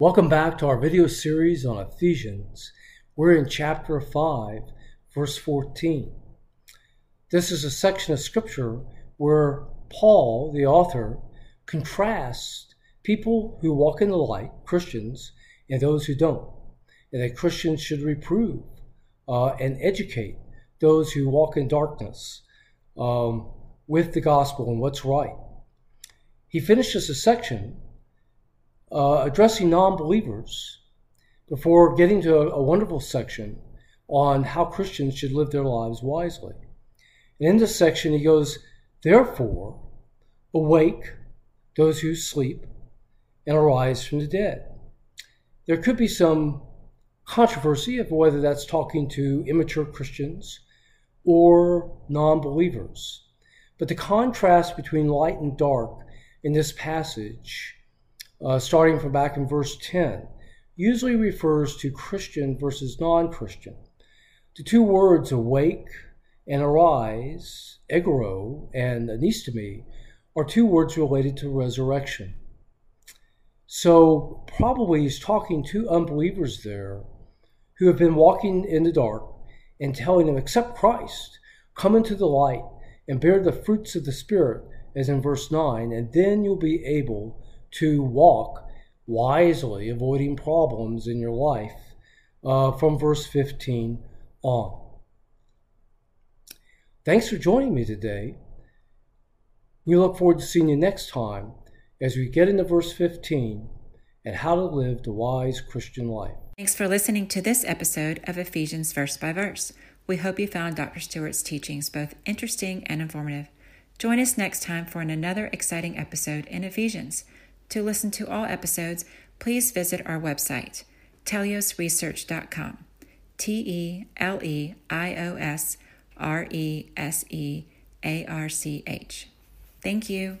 Welcome back to our video series on Ephesians. We're in chapter 5, verse 14. This is a section of scripture where Paul, the author, contrasts people who walk in the light, Christians, and those who don't. And that Christians should reprove uh, and educate those who walk in darkness um, with the gospel and what's right. He finishes the section uh, addressing non believers before getting to a, a, wonderful section on how Christians should live their lives wisely. And in this section, he goes, Therefore, awake those who sleep and arise from the dead. There could be some controversy of whether that's talking to immature Christians or non believers. But the contrast between light and dark in this passage uh, starting from back in verse 10, usually refers to Christian versus non Christian. The two words awake and arise, egeiro and anistemi, are two words related to resurrection. So, probably he's talking to unbelievers there who have been walking in the dark and telling them, accept Christ, come into the light, and bear the fruits of the Spirit, as in verse 9, and then you'll be able to walk wisely, avoiding problems in your life uh, from verse 15 on. Thanks for joining me today. We look forward to seeing you next time as we get into verse 15 and how to live the wise Christian life. Thanks for listening to this episode of Ephesians Verse by Verse. We hope you found Dr. Stewart's teachings both interesting and informative. Join us next time for another exciting episode in Ephesians. To listen to all episodes, please visit our website, teleiosresearch.com. T E L E I O S R E S E A R C H. Thank you.